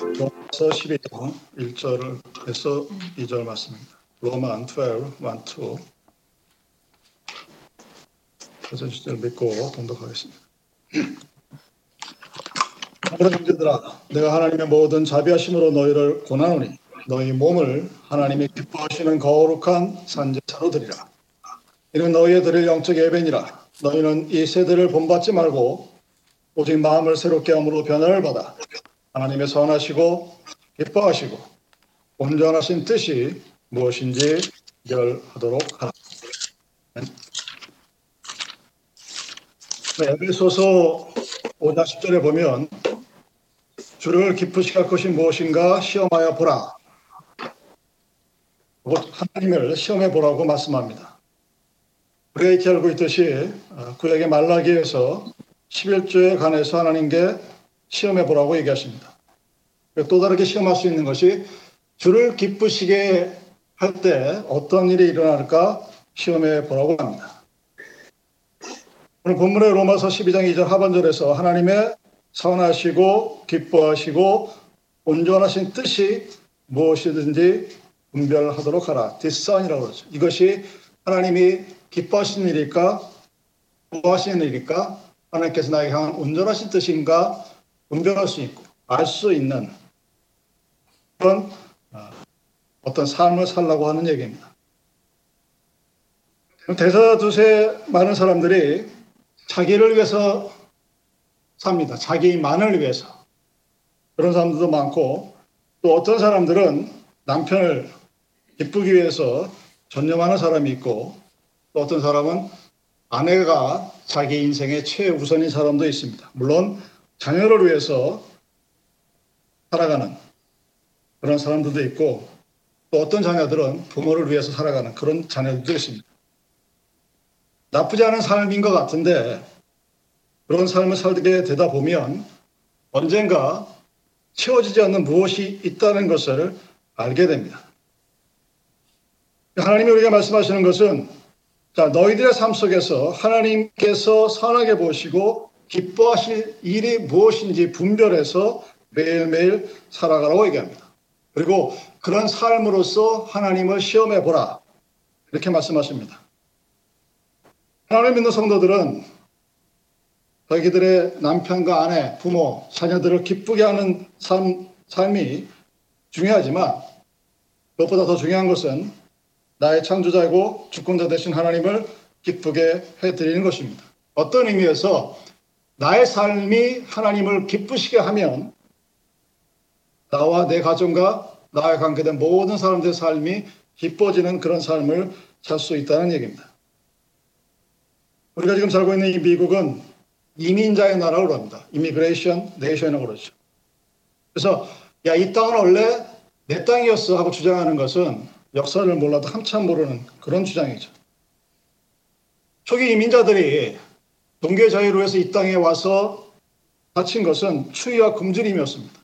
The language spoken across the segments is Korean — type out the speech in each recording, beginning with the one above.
로마서 12장 1절에서 2절 말씀입니다. 로마 12, 1, 2 그래서 주제를 믿고 동독하겠습니다. 사랑하는 형제들아 내가 하나님의 모든 자비하심으로 너희를 고나노니 너희 몸을 하나님이 기뻐하시는 거룩한 산제사로 드리라. 이는 너희의 드릴 영적 예배니라. 너희는 이 세대를 본받지 말고 오직 마음을 새롭게 함으로 변화를 받아 하나님의 선하시고 기뻐하시고 온전하신 뜻이 무엇인지 결하도록 하라. 네, 에베소서 5장 10절에 보면 주를 기쁘시게 할 것이 무엇인가 시험하여 보라. 하나님을 시험해 보라고 말씀합니다. 우리가 이렇게 알고 있듯이 어, 구약의 말라기에서 11조에 관해서 하나님께 시험해 보라고 얘기하십니다. 또 다르게 시험할 수 있는 것이 주를 기쁘시게 할 때 어떤 일이 일어날까 시험해 보라고 합니다. 오늘 본문의 로마서 12장 2절 하반절에서 하나님의 선하시고 기뻐하시고 온전하신 뜻이 무엇이든지 분별하도록 하라. 디스선이라고 그러죠. 이것이 하나님이 기뻐하시는 일일까? 좋아하시는 일일까? 하나님께서 나에게 향한 온전하신 뜻인가? 분별할 수 있고 알 수 있는 그런 어, 어떤 삶을 살라고 하는 얘기입니다. 대사두세 많은 사람들이 자기를 위해서 삽니다. 자기만을 위해서. 그런 사람들도 많고 또 어떤 사람들은 남편을 기쁘기 위해서 전념하는 사람이 있고 또 어떤 사람은 아내가 자기 인생의 최우선인 사람도 있습니다. 물론 자녀를 위해서 살아가는 그런 사람들도 있고 또 어떤 자녀들은 부모를 위해서 살아가는 그런 자녀들도 있습니다. 나쁘지 않은 삶인 것 같은데 그런 삶을 살게 되다 보면 언젠가 채워지지 않는 무엇이 있다는 것을 알게 됩니다. 하나님이 우리가 말씀하시는 것은 자, 너희들의 삶 속에서 하나님께서 선하게 보시고 기뻐하실 일이 무엇인지 분별해서 매일매일 살아가라고 얘기합니다. 그리고 그런 삶으로서 하나님을 시험해 보라. 이렇게 말씀하십니다. 하나님 믿는 성도들은 자기들의 남편과 아내, 부모, 자녀들을 기쁘게 하는 삶, 삶이 중요하지만 그것보다 더 중요한 것은 나의 창조자이고 주권자 되신 하나님을 기쁘게 해드리는 것입니다. 어떤 의미에서 나의 삶이 하나님을 기쁘시게 하면 나와 내 가정과 나와 관계된 모든 사람들의 삶이 기뻐지는 그런 삶을 살 수 있다는 얘기입니다. 우리가 지금 살고 있는 이 미국은 이민자의 나라라고 합니다. immigration nation이라고 그러죠. 그래서 야 이 땅은 원래 내 땅이었어 하고 주장하는 것은 역사를 몰라도 한참 모르는 그런 주장이죠. 초기 이민자들이 종교 자유를 위해서 이 땅에 와서 닥친 것은 추위와 굶주림이었습니다.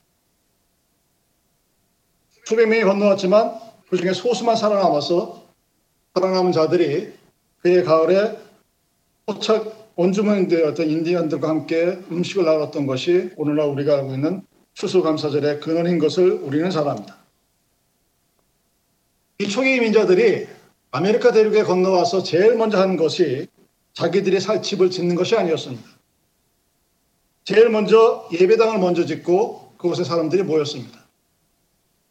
수백 명이 건너왔지만 그 중에 소수만 살아남아서 살아남은 자들이 그 해 가을에 토착 원주민이었던 인디언들과 함께 음식을 나눴던 것이 오늘날 우리가 알고 있는 추수감사절의 근원인 것을 우리는 잘 압니다. 이 초기 이민자들이 아메리카 대륙에 건너와서 제일 먼저 한 것이 자기들이 살 집을 짓는 것이 아니었습니다. 제일 먼저 예배당을 먼저 짓고 그곳에 사람들이 모였습니다.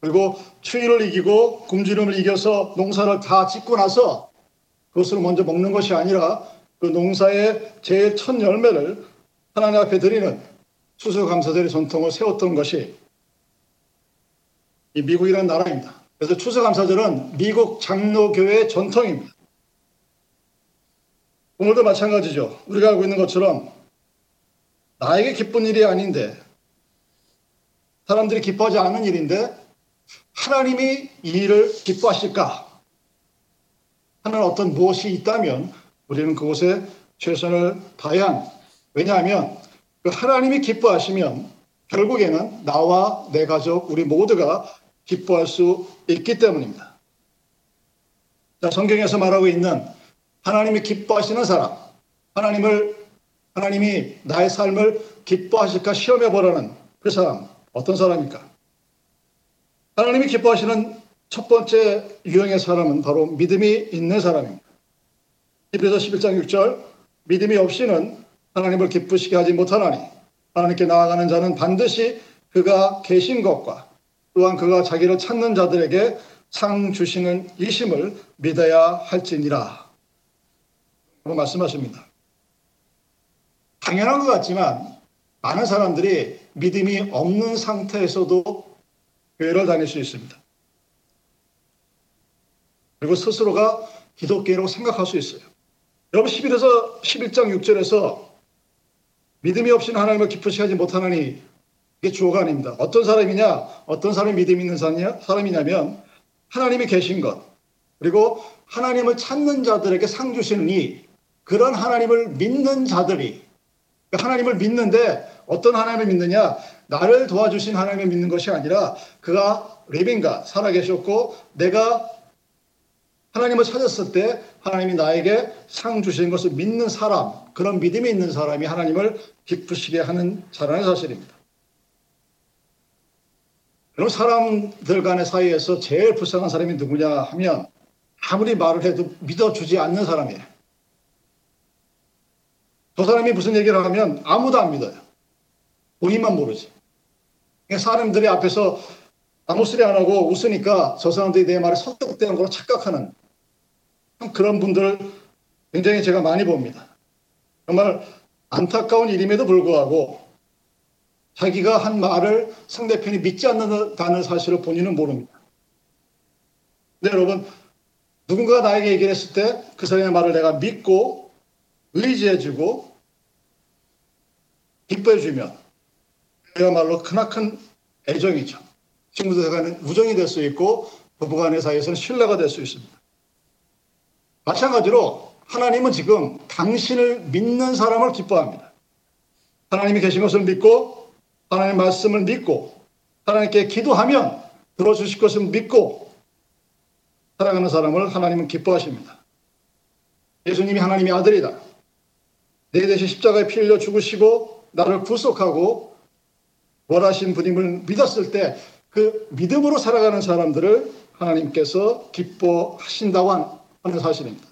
그리고 추위를 이기고 굶주림을 이겨서 농사를 다 짓고 나서 그것을 먼저 먹는 것이 아니라 그 농사의 제일 첫 열매를 하나님 앞에 드리는 추수감사절의 전통을 세웠던 것이 이 미국이라는 나라입니다. 그래서 추수감사절은 미국 장로교회의 전통입니다. 오늘도 마찬가지죠. 우리가 알고 있는 것처럼 나에게 기쁜 일이 아닌데 사람들이 기뻐하지 않는 일인데 하나님이 이 일을 기뻐하실까 하는 어떤 무엇이 있다면 우리는 그곳에 최선을 다해야 합니다. 왜냐하면 그 하나님이 기뻐하시면 결국에는 나와 내 가족 우리 모두가 기뻐할 수 있기 때문입니다. 자, 성경에서 말하고 있는 하나님이 기뻐하시는 사람, 하나님을 하나님이 나의 삶을 기뻐하실까 시험해 보라는 그 사람 어떤 사람입니까? 하나님이 기뻐하시는 첫 번째 유형의 사람은 바로 믿음이 있는 사람입니다. 히브리서 11장 6절 믿음이 없이는 하나님을 기쁘시게 하지 못하나니 하나님께 나아가는 자는 반드시 그가 계신 것과 또한 그가 자기를 찾는 자들에게 상 주시는 이심을 믿어야 할지니라. 말씀하십니다. 당연한 것 같지만 많은 사람들이 믿음이 없는 상태에서도 교회를 다닐 수 있습니다. 그리고 스스로가 기독교라고 생각할 수 있어요. 여러분 11에서 11장 6절에서 믿음이 없이는 하나님을 기쁘시 하지 못하느니 이게 주어가 아닙니다. 어떤 사람이냐? 어떤 사람이 믿음 있는 사람이냐면 하나님이 계신 것 그리고 하나님을 찾는 자들에게 상 주시는 이 그런 하나님을 믿는 자들이 그러니까 하나님을 믿는데 어떤 하나님을 믿느냐? 나를 도와주신 하나님을 믿는 것이 아니라 그가 리빙가 살아계셨고 내가 하나님을 찾았을 때 하나님이 나에게 상 주신 것을 믿는 사람, 그런 믿음이 있는 사람이 하나님을 기쁘시게 하는 자라는 사실입니다. 그럼 사람들 간의 사이에서 제일 불쌍한 사람이 누구냐 하면 아무리 말을 해도 믿어주지 않는 사람이에요. 저 사람이 무슨 얘기를 하면 아무도 안 믿어요. 본인만 모르지. 사람들이 앞에서 아무 소리 안 하고 웃으니까 저 사람들이 내 말에 설득되는 걸로 착각하는 그런 분들을 굉장히 제가 많이 봅니다. 정말 안타까운 일임에도 불구하고 자기가 한 말을 상대편이 믿지 않는다는 사실을 본인은 모릅니다. 근데 여러분, 누군가 나에게 얘기를 했을 때 그 사람의 말을 내가 믿고 의지해주고 기뻐해주면 그야말로 크나큰 애정이죠. 친구들 간에 우정이 될 수 있고 부부간의 사이에서는 신뢰가 될 수 있습니다. 마찬가지로 하나님은 지금 당신을 믿는 사람을 기뻐합니다. 하나님이 계신 것을 믿고 하나님의 말씀을 믿고 하나님께 기도하면 들어주실 것을 믿고 살아가는 사람을 하나님은 기뻐하십니다. 예수님이 하나님의 아들이다. 내 대신 십자가에 피 흘려 죽으시고 나를 구속하고 원하신 분임을 믿었을 때 그 믿음으로 살아가는 사람들을 하나님께서 기뻐하신다고 하는 사실입니다.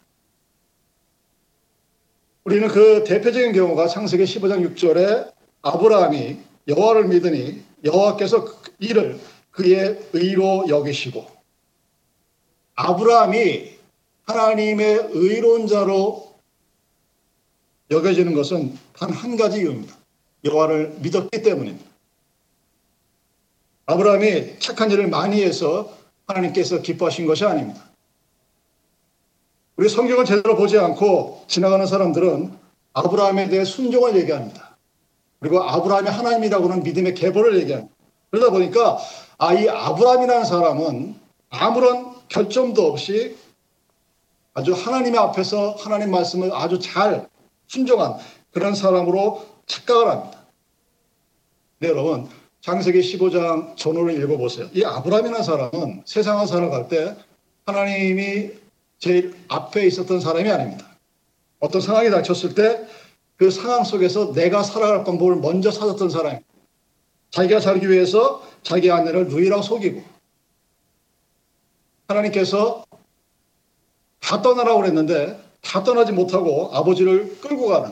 우리는 그 대표적인 경우가 창세기 15장 6절에 아브라함이 여호와를 믿으니 여호와께서 그 이를 그의 의로 여기시고 아브라함이 하나님의 의로운 자로 여겨지는 것은 단 한 가지 이유입니다. 여호와를 믿었기 때문입니다. 아브라함이 착한 일을 많이 해서 하나님께서 기뻐하신 것이 아닙니다. 우리 성경을 제대로 보지 않고 지나가는 사람들은 아브라함에 대해 순종을 얘기합니다. 그리고 아브라함이 하나님이라고는 믿음의 계보를 얘기합니다. 그러다 보니까 아, 이 아브라함이라는 사람은 아무런 결점도 없이 아주 하나님의 앞에서 하나님 말씀을 아주 잘 순종한 그런 사람으로 착각을 합니다. 네, 여러분. 장세기 15장 전후를 읽어보세요. 이 아브라함이라는 사람은 세상을 살아갈 때 하나님이 제일 앞에 있었던 사람이 아닙니다. 어떤 상황이 닥쳤을 때 그 상황 속에서 내가 살아갈 방법을 먼저 찾았던 사람입니다. 자기가 살기 위해서 자기 아내를 누이라고 속이고 하나님께서 다 떠나라고 그랬는데 다 떠나지 못하고 아버지를 끌고 가는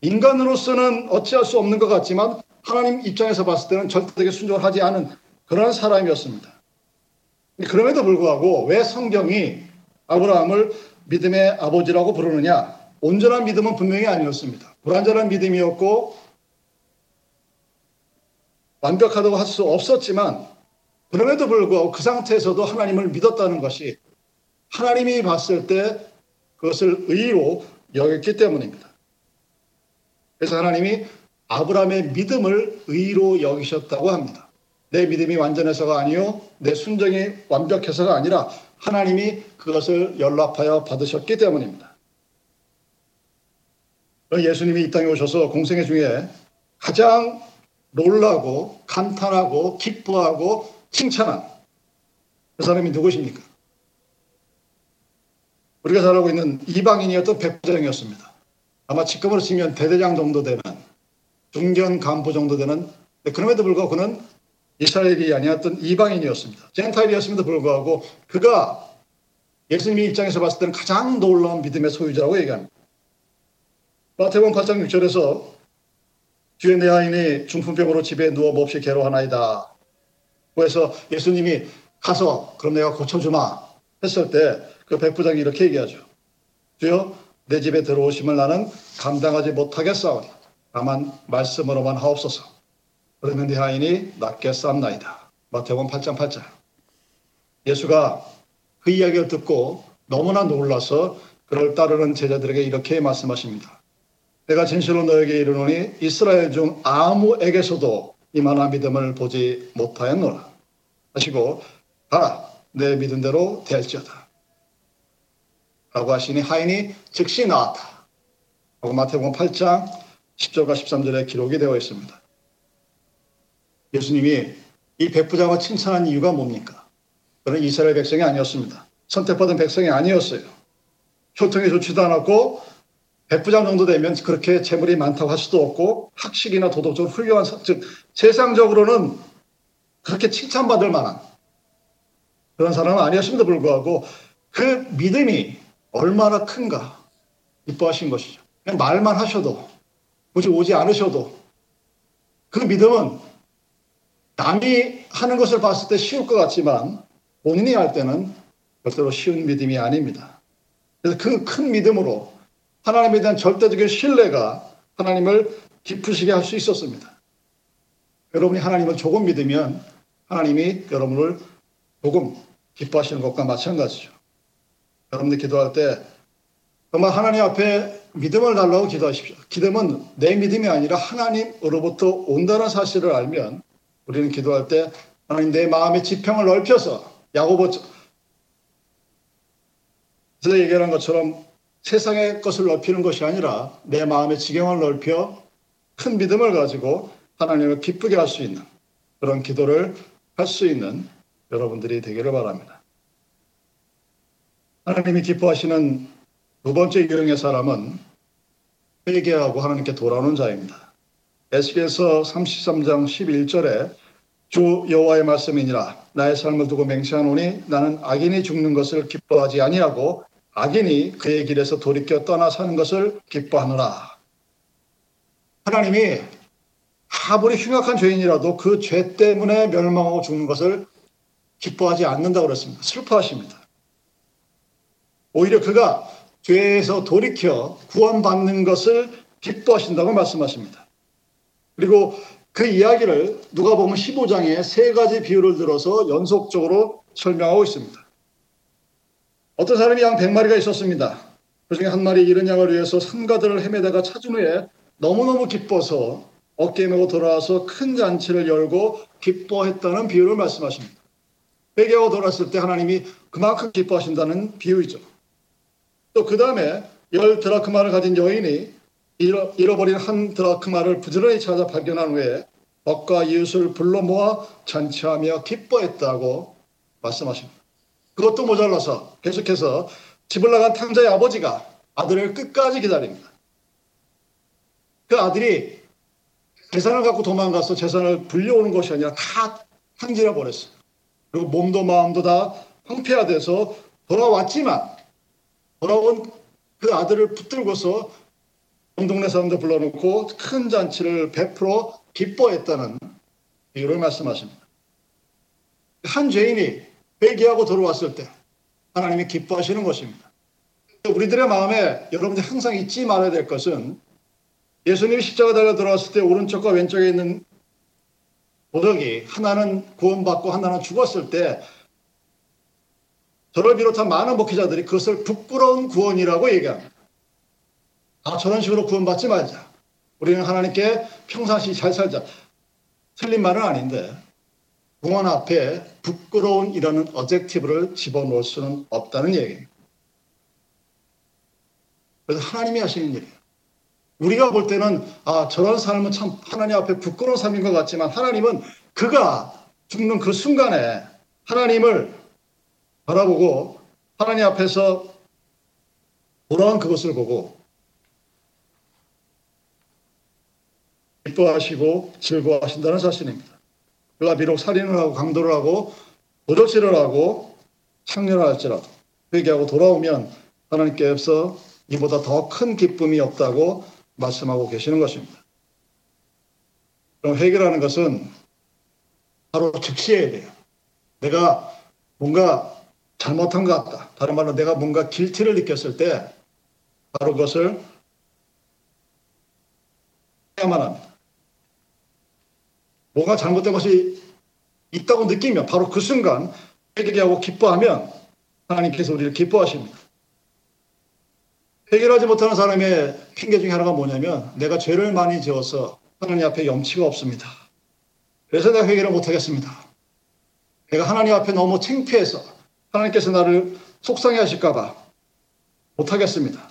인간으로서는 어찌할 수 없는 것 같지만 하나님 입장에서 봤을 때는 절대적인 순종을 하지 않은 그런 사람이었습니다. 그럼에도 불구하고 왜 성경이 아브라함을 믿음의 아버지라고 부르느냐? 온전한 믿음은 분명히 아니었습니다. 불완전한 믿음이었고 완벽하다고 할 수 없었지만 그럼에도 불구하고 그 상태에서도 하나님을 믿었다는 것이 하나님이 봤을 때 그것을 의로 여겼기 때문입니다. 그래서 하나님이 아브라함의 믿음을 의로 여기셨다고 합니다. 내 믿음이 완전해서가 아니요, 내 순정이 완벽해서가 아니라 하나님이 그것을 연락하여 받으셨기 때문입니다. 예수님이 이 땅에 오셔서 공생애 중에 가장 놀라고 감탄하고 기뻐하고 칭찬한 그 사람이 누구십니까? 우리가 잘 알고 있는 이방인이었던 백부장이었습니다. 아마 지금으로 치면 대대장 정도 되는 중견 간부 정도 되는 그럼에도 불구하고 그는 이스라엘이 아니었던 이방인이었습니다. 젠타일이었음에도 불구하고 그가 예수님의 입장에서 봤을 때는 가장 놀라운 믿음의 소유자라고 얘기합니다. 마태복음 8장 6절에서 주의 내 아인이 중풍병으로 집에 누워 몹시 괴로하나이다. 그래서 예수님이 가서 그럼 내가 고쳐주마 했을 때 그 백부장이 이렇게 얘기하죠. 주여 내 집에 들어오심을 나는 감당하지 못하겠사오니 다만 말씀으로만 하옵소서. 그러면 네 하인이 낫게 쌈나이다. 마태복음 8장 8절. 예수가 그 이야기를 듣고 너무나 놀라서 그를 따르는 제자들에게 이렇게 말씀하십니다. 내가 진실로 너에게 이르노니 이스라엘 중 아무에게서도 이만한 믿음을 보지 못하였노라. 하시고 가라 내 믿은 대로 될지어다. 라고 하시니 하인이 즉시 나왔다. 하고 마태복음 8장 10절과 13절에 기록이 되어 있습니다. 예수님이 이 백부장을 칭찬한 이유가 뭡니까? 그는 이스라엘 백성이 아니었습니다. 선택받은 백성이 아니었어요. 혈통이 좋지도 않았고 백부장 정도 되면 그렇게 재물이 많다고 할 수도 없고 학식이나 도덕적으로 훌륭한 즉 세상적으로는 그렇게 칭찬받을 만한 그런 사람은 아니었음에도 불구하고 그 믿음이 얼마나 큰가 기뻐하신 것이죠. 그냥 말만 하셔도 굳이 오지 않으셔도 그 믿음은 남이 하는 것을 봤을 때 쉬울 것 같지만 본인이 할 때는 절대로 쉬운 믿음이 아닙니다. 그래서 그 큰 믿음으로 하나님에 대한 절대적인 신뢰가 하나님을 기쁘시게 할 수 있었습니다. 여러분이 하나님을 조금 믿으면 하나님이 여러분을 조금 기뻐하시는 것과 마찬가지죠. 여러분들 기도할 때 정말 하나님 앞에 믿음을 달라고 기도하십시오. 기도는 내 믿음이 아니라 하나님으로부터 온다는 사실을 알면 우리는 기도할 때 하나님 내 마음의 지평을 넓혀서 야고보 제가 얘기한 것처럼 세상의 것을 넓히는 것이 아니라 내 마음의 지경을 넓혀 큰 믿음을 가지고 하나님을 기쁘게 할 수 있는 그런 기도를 할 수 있는 여러분들이 되기를 바랍니다. 하나님이 기뻐하시는 두 번째 유형의 사람은 회개하고 하나님께 돌아오는 자입니다. 에스겔서 33장 11절에 주 여호와의 말씀이니라 나의 삶을 두고 맹세하노니 나는 악인이 죽는 것을 기뻐하지 아니하고 악인이 그의 길에서 돌이켜 떠나 사는 것을 기뻐하노라. 하나님이 아무리 흉악한 죄인이라도 그 죄 때문에 멸망하고 죽는 것을 기뻐하지 않는다고 그랬습니다. 슬퍼하십니다. 오히려 그가 죄에서 돌이켜 구원받는 것을 기뻐하신다고 말씀하십니다. 그리고 그 이야기를 누가 보면 15장에 세 가지 비유를 들어서 연속적으로 설명하고 있습니다. 어떤 사람이 양 100마리가 있었습니다. 그 중에 한 마리 잃은 양을 위해서 산가들을 헤매다가 찾은 후에 너무너무 기뻐서 어깨에 메고 돌아와서 큰 잔치를 열고 기뻐했다는 비유를 말씀하십니다. 회개하고 돌아왔을 때 하나님이 그만큼 기뻐하신다는 비유이죠. 또 그 다음에 열 드라크마를 가진 여인이 잃어버린 한 드라크마를 부지런히 찾아 발견한 후에 법과 이웃을 불러 모아 잔치하며 기뻐했다고 말씀하십니다. 그것도 모자라서 계속해서 집을 나간 탕자의 아버지가 아들을 끝까지 기다립니다. 그 아들이 재산을 갖고 도망가서 재산을 불려오는 것이 아니라 다 탕진해 버렸어요. 그리고 몸도 마음도 다 황폐화돼서 돌아왔지만 돌아온 그 아들을 붙들고서 온 동네 사람들 불러놓고 큰 잔치를 베풀어 기뻐했다는 이유를 말씀하십니다. 한 죄인이 회개하고 돌아왔을 때 하나님이 기뻐하시는 것입니다. 우리들의 마음에 여러분들 항상 잊지 말아야 될 것은 예수님이 십자가 달려 들어왔을 때 오른쪽과 왼쪽에 있는 도덕이 하나는 구원받고 하나는 죽었을 때 저를 비롯한 많은 목회자들이 그것을 부끄러운 구원이라고 얘기합니다. 아, 저런 식으로 구원받지 말자. 우리는 하나님께 평상시 잘 살자. 틀린 말은 아닌데 공원 앞에 부끄러운이라는 어젝티브를 집어넣을 수는 없다는 얘기입니다. 그래서 하나님이 하시는 일이에요. 우리가 볼 때는 아 저런 삶은 참 하나님 앞에 부끄러운 삶인 것 같지만 하나님은 그가 죽는 그 순간에 하나님을 바라보고 하나님 앞에서 돌아온 그것을 보고 기뻐하시고 즐거워하신다는 사실입니다. 그가 비록 살인을 하고 강도를 하고 도적질을 하고 창렬을 할지라도 회개하고 돌아오면 하나님께서 이보다 더 큰 기쁨이 없다고 말씀하고 계시는 것입니다. 그럼 회개라는 것은 바로 즉시해야 돼요. 내가 뭔가 잘못한 것 같다. 다른 말로 내가 뭔가 길티를 느꼈을 때 바로 그것을 해야만 합니다. 뭔가 잘못된 것이 있다고 느끼면 바로 그 순간 회개하고 기뻐하면 하나님께서 우리를 기뻐하십니다. 해결하지 못하는 사람의 핑계 중에 하나가 뭐냐면 내가 죄를 많이 지어서 하나님 앞에 염치가 없습니다. 그래서 내가 회개를 못하겠습니다. 내가 하나님 앞에 너무 창피해서 하나님께서 나를 속상해 하실까봐 못하겠습니다.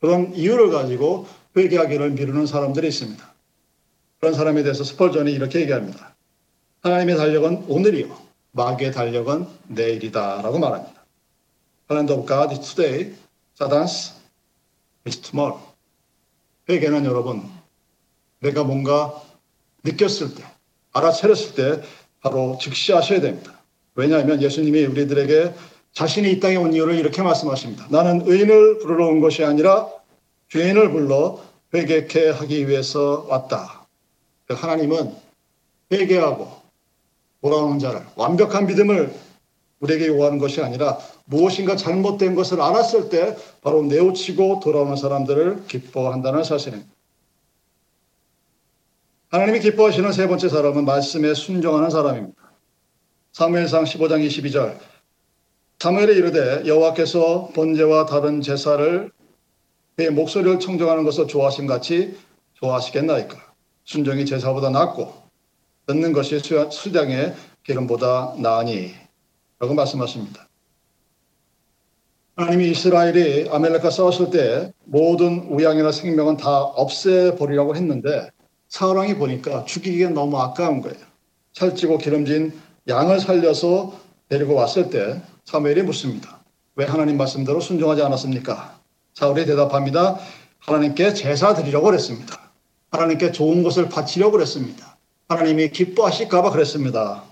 그런 이유를 가지고 회개하기를 미루는 사람들이 있습니다. 그런 사람에 대해서 스펄전이 이렇게 얘기합니다. 하나님의 달력은 오늘이요. 마귀의 달력은 내일이다. 라고 말합니다. Calendar of God is today. Satan's is tomorrow. 회개는 여러분, 내가 뭔가 느꼈을 때, 알아차렸을 때 바로 즉시 하셔야 됩니다. 왜냐하면 예수님이 우리들에게 자신이 이 땅에 온 이유를 이렇게 말씀하십니다. 나는 의인을 부르러 온 것이 아니라 죄인을 불러 회개케 하기 위해서 왔다. 하나님은 회개하고 돌아오는 자를 완벽한 믿음을 우리에게 요구하는 것이 아니라 무엇인가 잘못된 것을 알았을 때 바로 내오치고 돌아오는 사람들을 기뻐한다는 사실입니다. 하나님이 기뻐하시는 세 번째 사람은 말씀에 순종하는 사람입니다. 사무엘상 15장 22절 사무엘이 이르되 여호와께서 번제와 다른 제사를 그의 목소리를 청정하는 것을 좋아하심 같이 좋아하시겠나이까 순종이 제사보다 낫고 듣는 것이 수량의 기름보다 나으니 라고 말씀하십니다. 하나님이 이스라엘이 아멜렉과 싸웠을 때 모든 우양이나 생명은 다 없애버리라고 했는데 사울왕이 보니까 죽이기엔 너무 아까운 거예요. 살찌고 기름진 양을 살려서 데리고 왔을 때 사무엘이 묻습니다. 왜 하나님 말씀대로 순종하지 않았습니까? 사울이 대답합니다. 하나님께 제사 드리려고 그랬습니다. 하나님께 좋은 것을 바치려고 그랬습니다. 하나님이 기뻐하실까봐 그랬습니다.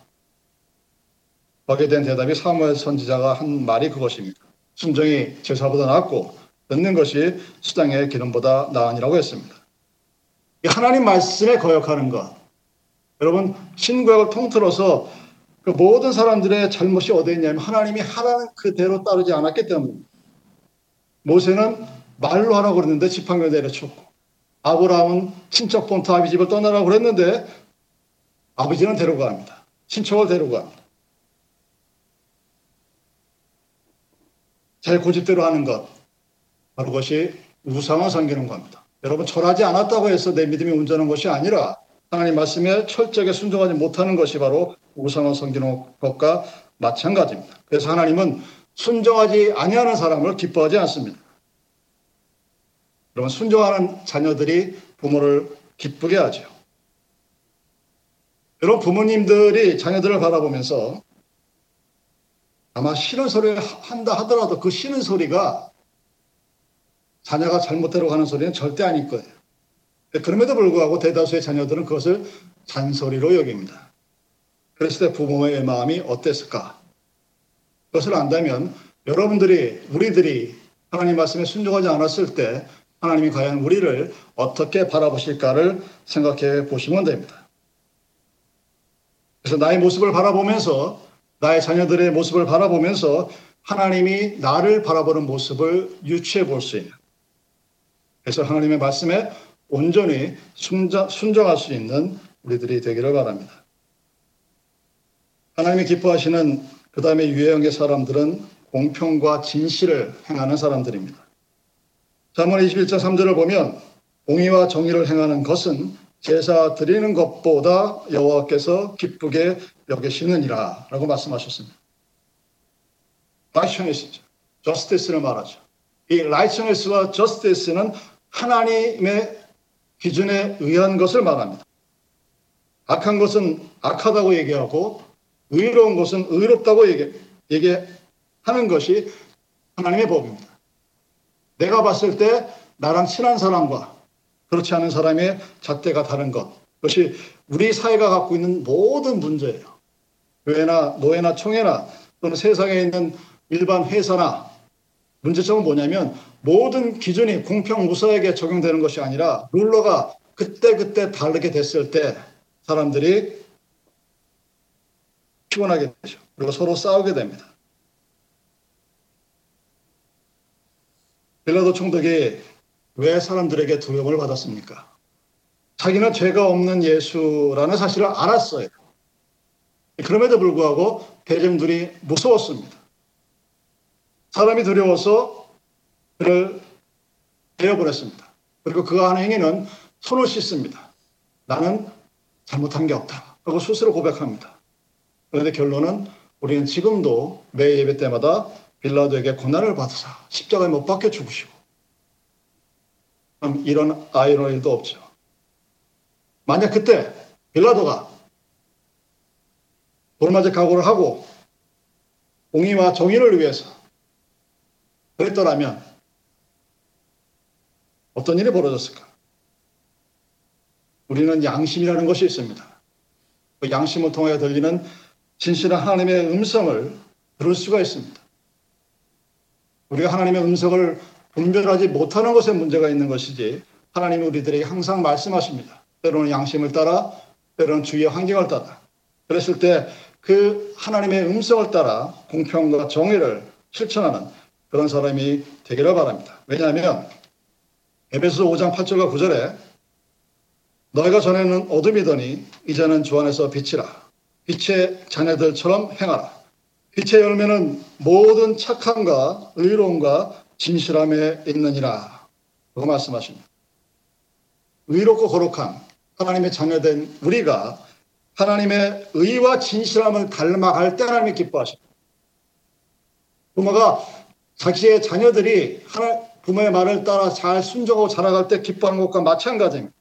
거기에 대한 대답이 사무엘 선지자가 한 말이 그것입니다. 순종이 제사보다 낫고 듣는 것이 수당의 기름보다 나으니라고 했습니다. 하나님 말씀에 거역하는 것. 여러분 신구약을 통틀어서 그 모든 사람들의 잘못이 어디에 있냐면 하나님이 하라는 그대로 따르지 않았기 때문입니다. 모세는 말로 하라고 그랬는데 지팡이를 내려쳤고 아브라함은 친척 본토 아비 집을 떠나라고 그랬는데 아버지는 데려갑니다. 친척을 데려갑니다. 제 고집대로 하는 것, 바로 그것이 우상을 섬기는 겁니다. 여러분, 철하지 않았다고 해서 내 믿음이 온전한 것이 아니라 하나님 말씀에 철저하게 순종하지 못하는 것이 바로 우상을 섬기는 것과 마찬가지입니다. 그래서 하나님은 순종하지 아니하는 사람을 기뻐하지 않습니다. 여러분, 순종하는 자녀들이 부모를 기쁘게 하죠. 여러분, 부모님들이 자녀들을 바라보면서 아마 싫은 소리를 한다 하더라도 그 싫은 소리가 자녀가 잘못대로 가는 소리는 절대 아닐 거예요. 그럼에도 불구하고 대다수의 자녀들은 그것을 잔소리로 여깁니다. 그랬을 때 부모의 마음이 어땠을까? 그것을 안다면 여러분들이, 우리들이 하나님 말씀에 순종하지 않았을 때 하나님이 과연 우리를 어떻게 바라보실까를 생각해 보시면 됩니다. 그래서 나의 모습을 바라보면서 나의 자녀들의 모습을 바라보면서 하나님이 나를 바라보는 모습을 유추해 볼 수 있는 그래서 하나님의 말씀에 온전히 순정 할 수 있는 우리들이 되기를 바랍니다. 하나님이 기뻐하시는 그 다음에 유해형의 사람들은 공평과 진실을 행하는 사람들입니다. 자문 21장 3절을 보면 공의와 정의를 행하는 것은 제사 드리는 것보다 여호와께서 기쁘게 여기시느니라 라고 말씀하셨습니다. righteousness, justice를 말하죠. 이 righteousness와 justice는 하나님의 기준에 의한 것을 말합니다. 악한 것은 악하다고 얘기하고 의로운 것은 의롭다고 얘기, 얘기하는 것이 하나님의 법입니다. 내가 봤을 때 나랑 친한 사람과 그렇지 않은 사람의 잣대가 다른 것. 그것이 우리 사회가 갖고 있는 모든 문제예요. 교회나 노예나 총회나 또는 세상에 있는 일반 회사나 문제점은 뭐냐면 모든 기준이 공평 무사하게 적용되는 것이 아니라 룰러가 그때 그때 다르게 됐을 때 사람들이 피곤하게 되죠. 그리고 서로 싸우게 됩니다. 빌라도 총독이 왜 사람들에게 두려움을 받았습니까? 자기는 죄가 없는 예수라는 사실을 알았어요. 그럼에도 불구하고 대중들이 무서웠습니다. 사람이 두려워서 그를 베어버렸습니다. 그리고 그가 하는 행위는 손을 씻습니다. 나는 잘못한 게 없다. 하고 스스로 고백합니다. 그런데 결론은 우리는 지금도 매 예배 때마다 빌라도에게 고난을 받으사 십자가에 못 박혀 죽으시고 이런 아이러니도 없죠. 만약 그때 빌라도가 돌맞을 각오를 하고 공의와 정의를 위해서 그랬더라면 어떤 일이 벌어졌을까? 우리는 양심이라는 것이 있습니다. 그 양심을 통하여 들리는 진실한 하나님의 음성을 들을 수가 있습니다. 우리가 하나님의 음성을 분별하지 못하는 것에 문제가 있는 것이지 하나님은 우리들에게 항상 말씀하십니다. 때로는 양심을 따라 때로는 주위의 환경을 따라 그랬을 때 그 하나님의 음성을 따라 공평과 정의를 실천하는 그런 사람이 되기를 바랍니다. 왜냐하면 에베소 5장 8절과 9절에 너희가 전에는 어둠이더니 이제는 주 안에서 빛이라 빛의 자녀들처럼 행하라 빛의 열매는 모든 착함과 의로움과 진실함에 있느니라. 그거 말씀하십니다. 의롭고 거룩한 하나님의 자녀된 우리가 하나님의 의와 진실함을 닮아갈 때 하나님이 기뻐하십니다. 부모가 자기의 자녀들이 하나, 부모의 말을 따라 잘 순종하고 자라갈 때 기뻐하는 것과 마찬가지입니다.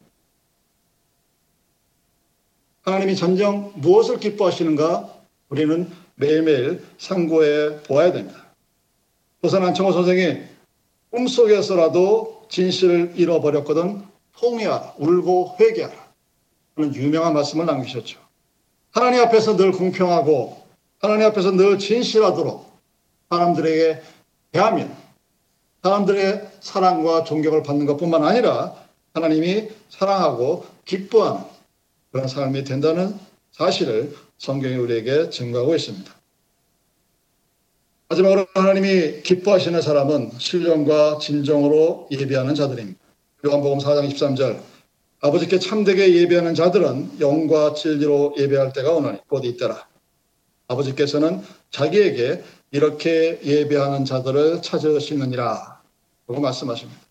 하나님이 전정 무엇을 기뻐하시는가 우리는 매일매일 상고해 보아야 됩니다. 조선 안청호 선생이 꿈속에서라도 진실을 잃어버렸거든 통회하라, 울고 회개하라. 그런 유명한 말씀을 남기셨죠. 하나님 앞에서 늘 공평하고 하나님 앞에서 늘 진실하도록 사람들에게 대하면 사람들의 사랑과 존경을 받는 것뿐만 아니라 하나님이 사랑하고 기뻐하는 그런 삶이 된다는 사실을 성경이 우리에게 증거하고 있습니다. 마지막으로 하나님이 기뻐하시는 사람은 신령과 진정으로 예배하는 자들입니다. 요한복음 4장 23절 아버지께 참되게 예배하는 자들은 영과 진리로 예배할 때가 오나니 곧 이때라. 아버지께서는 자기에게 이렇게 예배하는 자들을 찾으시느니라. 라고 말씀하십니다.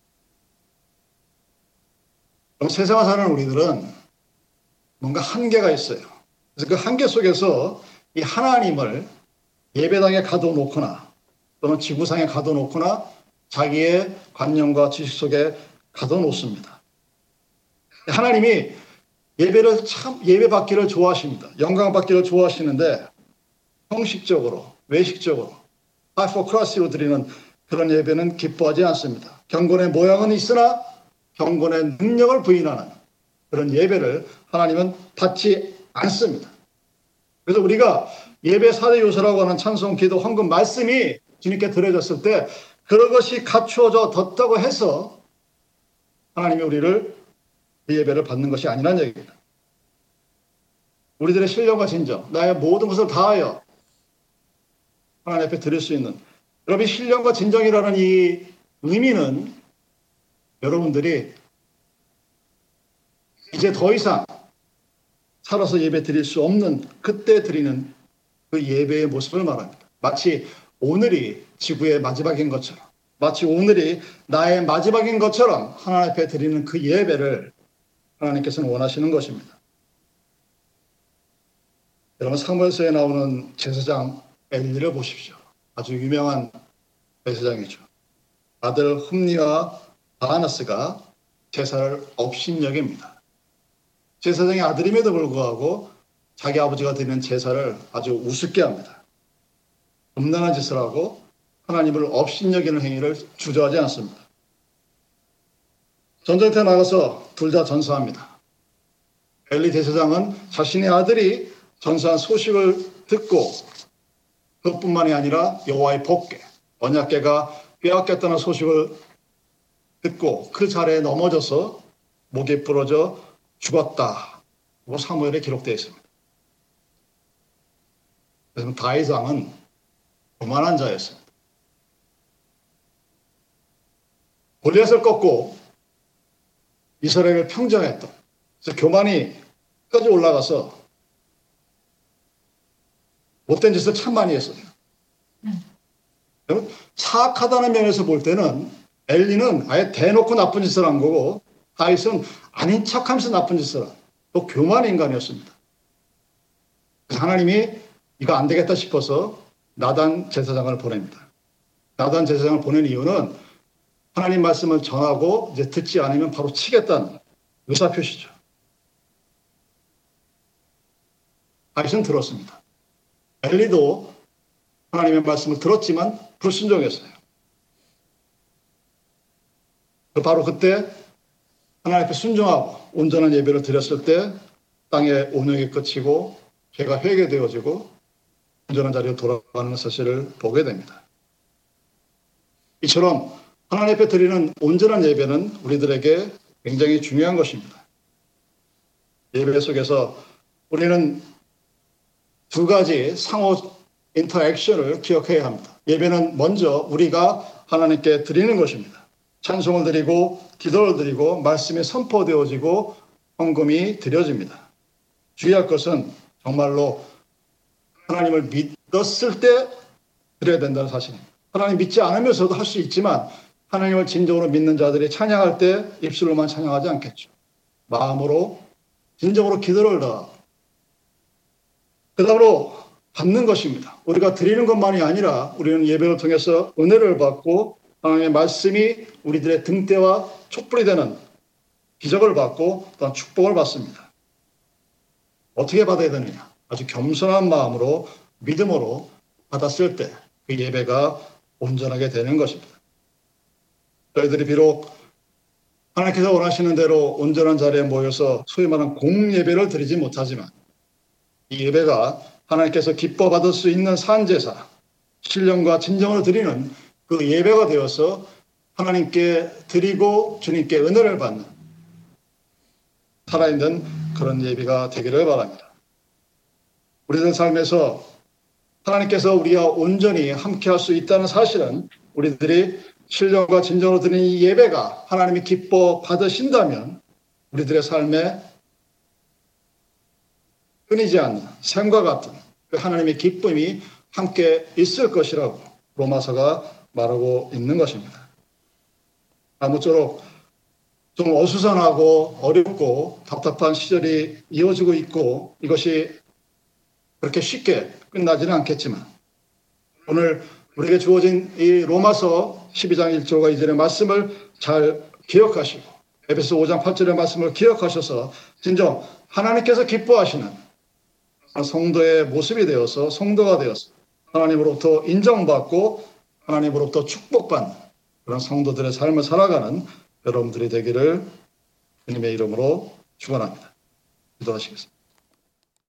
그럼 세상을 사는 우리들은 뭔가 한계가 있어요. 그래서 그 한계 속에서 이 하나님을 예배당에 가둬놓거나 또는 지구상에 가둬놓거나 자기의 관념과 지식 속에 가둬놓습니다. 하나님이 예배를 참 예배 받기를 좋아하십니다. 영광 받기를 좋아하시는데 형식적으로 외식적으로 하이포크라시로 드리는 그런 예배는 기뻐하지 않습니다. 경건의 모양은 있으나 경건의 능력을 부인하는 그런 예배를 하나님은 받지 않습니다. 그래서 우리가 예배 사대 요소라고 하는 찬송, 기도, 황금 말씀이 주님께 드려졌을 때 그런 것이 갖추어져 뒀다고 해서 하나님이 우리를 그 예배를 받는 것이 아니라는 얘기입니다. 우리들의 신령과 진정, 나의 모든 것을 다하여 하나님 앞에 드릴 수 있는 여러분 신령과 진정이라는 이 의미는 여러분들이 이제 더 이상 살아서 예배 드릴 수 없는 그때 드리는 그 예배의 모습을 말합니다. 마치 오늘이 지구의 마지막인 것처럼, 마치 오늘이 나의 마지막인 것처럼 하나님 앞에 드리는 그 예배를 하나님께서는 원하시는 것입니다. 여러분 사무엘서에 나오는 제사장 엘리를 보십시오. 아주 유명한 제사장이죠. 아들 흠니와 바하나스가 제사를 업신여깁니다. 제사장의 아들임에도 불구하고 자기 아버지가 드리는 제사를 아주 우습게 합니다. 음란한 짓을 하고 하나님을 업신여기는 행위를 주저하지 않습니다. 전쟁터에 나가서 둘 다 전사합니다. 엘리 대제사장은 자신의 아들이 전사한 소식을 듣고 그것뿐만이 아니라 여호와의 복궤, 언약궤가 빼앗겼다는 소식을 듣고 그 자리에 넘어져서 목이 부러져 죽었다. 고 사무엘에 기록되어 있습니다. 그래서 다이상은 교만한 자였습니다. 골리앗을 꺾고 이스라엘을 평정했던 그래서 교만이 끝까지 올라가서 못된 짓을 참 많이 했어요. 사악하다는 면에서 볼 때는 엘리는 아예 대놓고 나쁜 짓을 한 거고 다윗은 아닌 척하면서 나쁜 짓을 한 또 교만 인간이었습니다. 하나님이 이거 안 되겠다 싶어서 나단 제사장을 보냅니다. 나단 제사장을 보낸 이유는 하나님 말씀을 전하고 이제 듣지 않으면 바로 치겠다는 의사 표시죠. 다윗은 들었습니다. 엘리도 하나님의 말씀을 들었지만 불순종했어요. 바로 그때 하나님 앞에 순종하고 온전한 예배를 드렸을 때 땅의 온영이 끝이고 죄가 회개되어지고 온전한 자리로 돌아가는 사실을 보게 됩니다. 이처럼 하나님 앞에 드리는 온전한 예배는 우리들에게 굉장히 중요한 것입니다. 예배 속에서 우리는 두 가지 상호 인터액션을 기억해야 합니다. 예배는 먼저 우리가 하나님께 드리는 것입니다. 찬송을 드리고 기도를 드리고 말씀이 선포되어지고 헌금이 드려집니다. 주의할 것은 정말로 하나님을 믿었을 때 드려야 된다는 사실입니다. 하나님 믿지 않으면서도 할 수 있지만 하나님을 진정으로 믿는 자들이 찬양할 때 입술로만 찬양하지 않겠죠. 마음으로 진정으로 기도를 다. 그 다음으로 받는 것입니다. 우리가 드리는 것만이 아니라 우리는 예배를 통해서 은혜를 받고 하나님의 말씀이 우리들의 등대와 촛불이 되는 기적을 받고 또한 축복을 받습니다. 어떻게 받아야 되느냐? 아주 겸손한 마음으로 믿음으로 받았을 때 그 예배가 온전하게 되는 것입니다. 저희들이 비록 하나님께서 원하시는 대로 온전한 자리에 모여서 소위 말하는 공예배를 드리지 못하지만 이 예배가 하나님께서 기뻐 받을 수 있는 산제사, 신령과 진정을 드리는 그 예배가 되어서 하나님께 드리고 주님께 은혜를 받는 살아있는 그런 예배가 되기를 바랍니다. 우리들 삶에서 하나님께서 우리와 온전히 함께 할 수 있다는 사실은 우리들이 신령과 진정으로 드리는 이 예배가 하나님이 기뻐 받으신다면 우리들의 삶에 끊이지 않는 샘과 같은 그 하나님의 기쁨이 함께 있을 것이라고 로마서가 말하고 있는 것입니다. 아무쪼록 좀 어수선하고 어렵고 답답한 시절이 이어지고 있고 이것이 그렇게 쉽게 끝나지는 않겠지만 오늘 우리에게 주어진 이 로마서 12장 1절과 이절의 말씀을 잘 기억하시고 에베소 5장 8절의 말씀을 기억하셔서 진정 하나님께서 기뻐하시는 성도의 모습이 되어서 성도가 되어서 하나님으로부터 인정받고 하나님으로부터 축복받는 그런 성도들의 삶을 살아가는 여러분들이 되기를 주님의 이름으로 축원합니다. 기도하시겠습니다.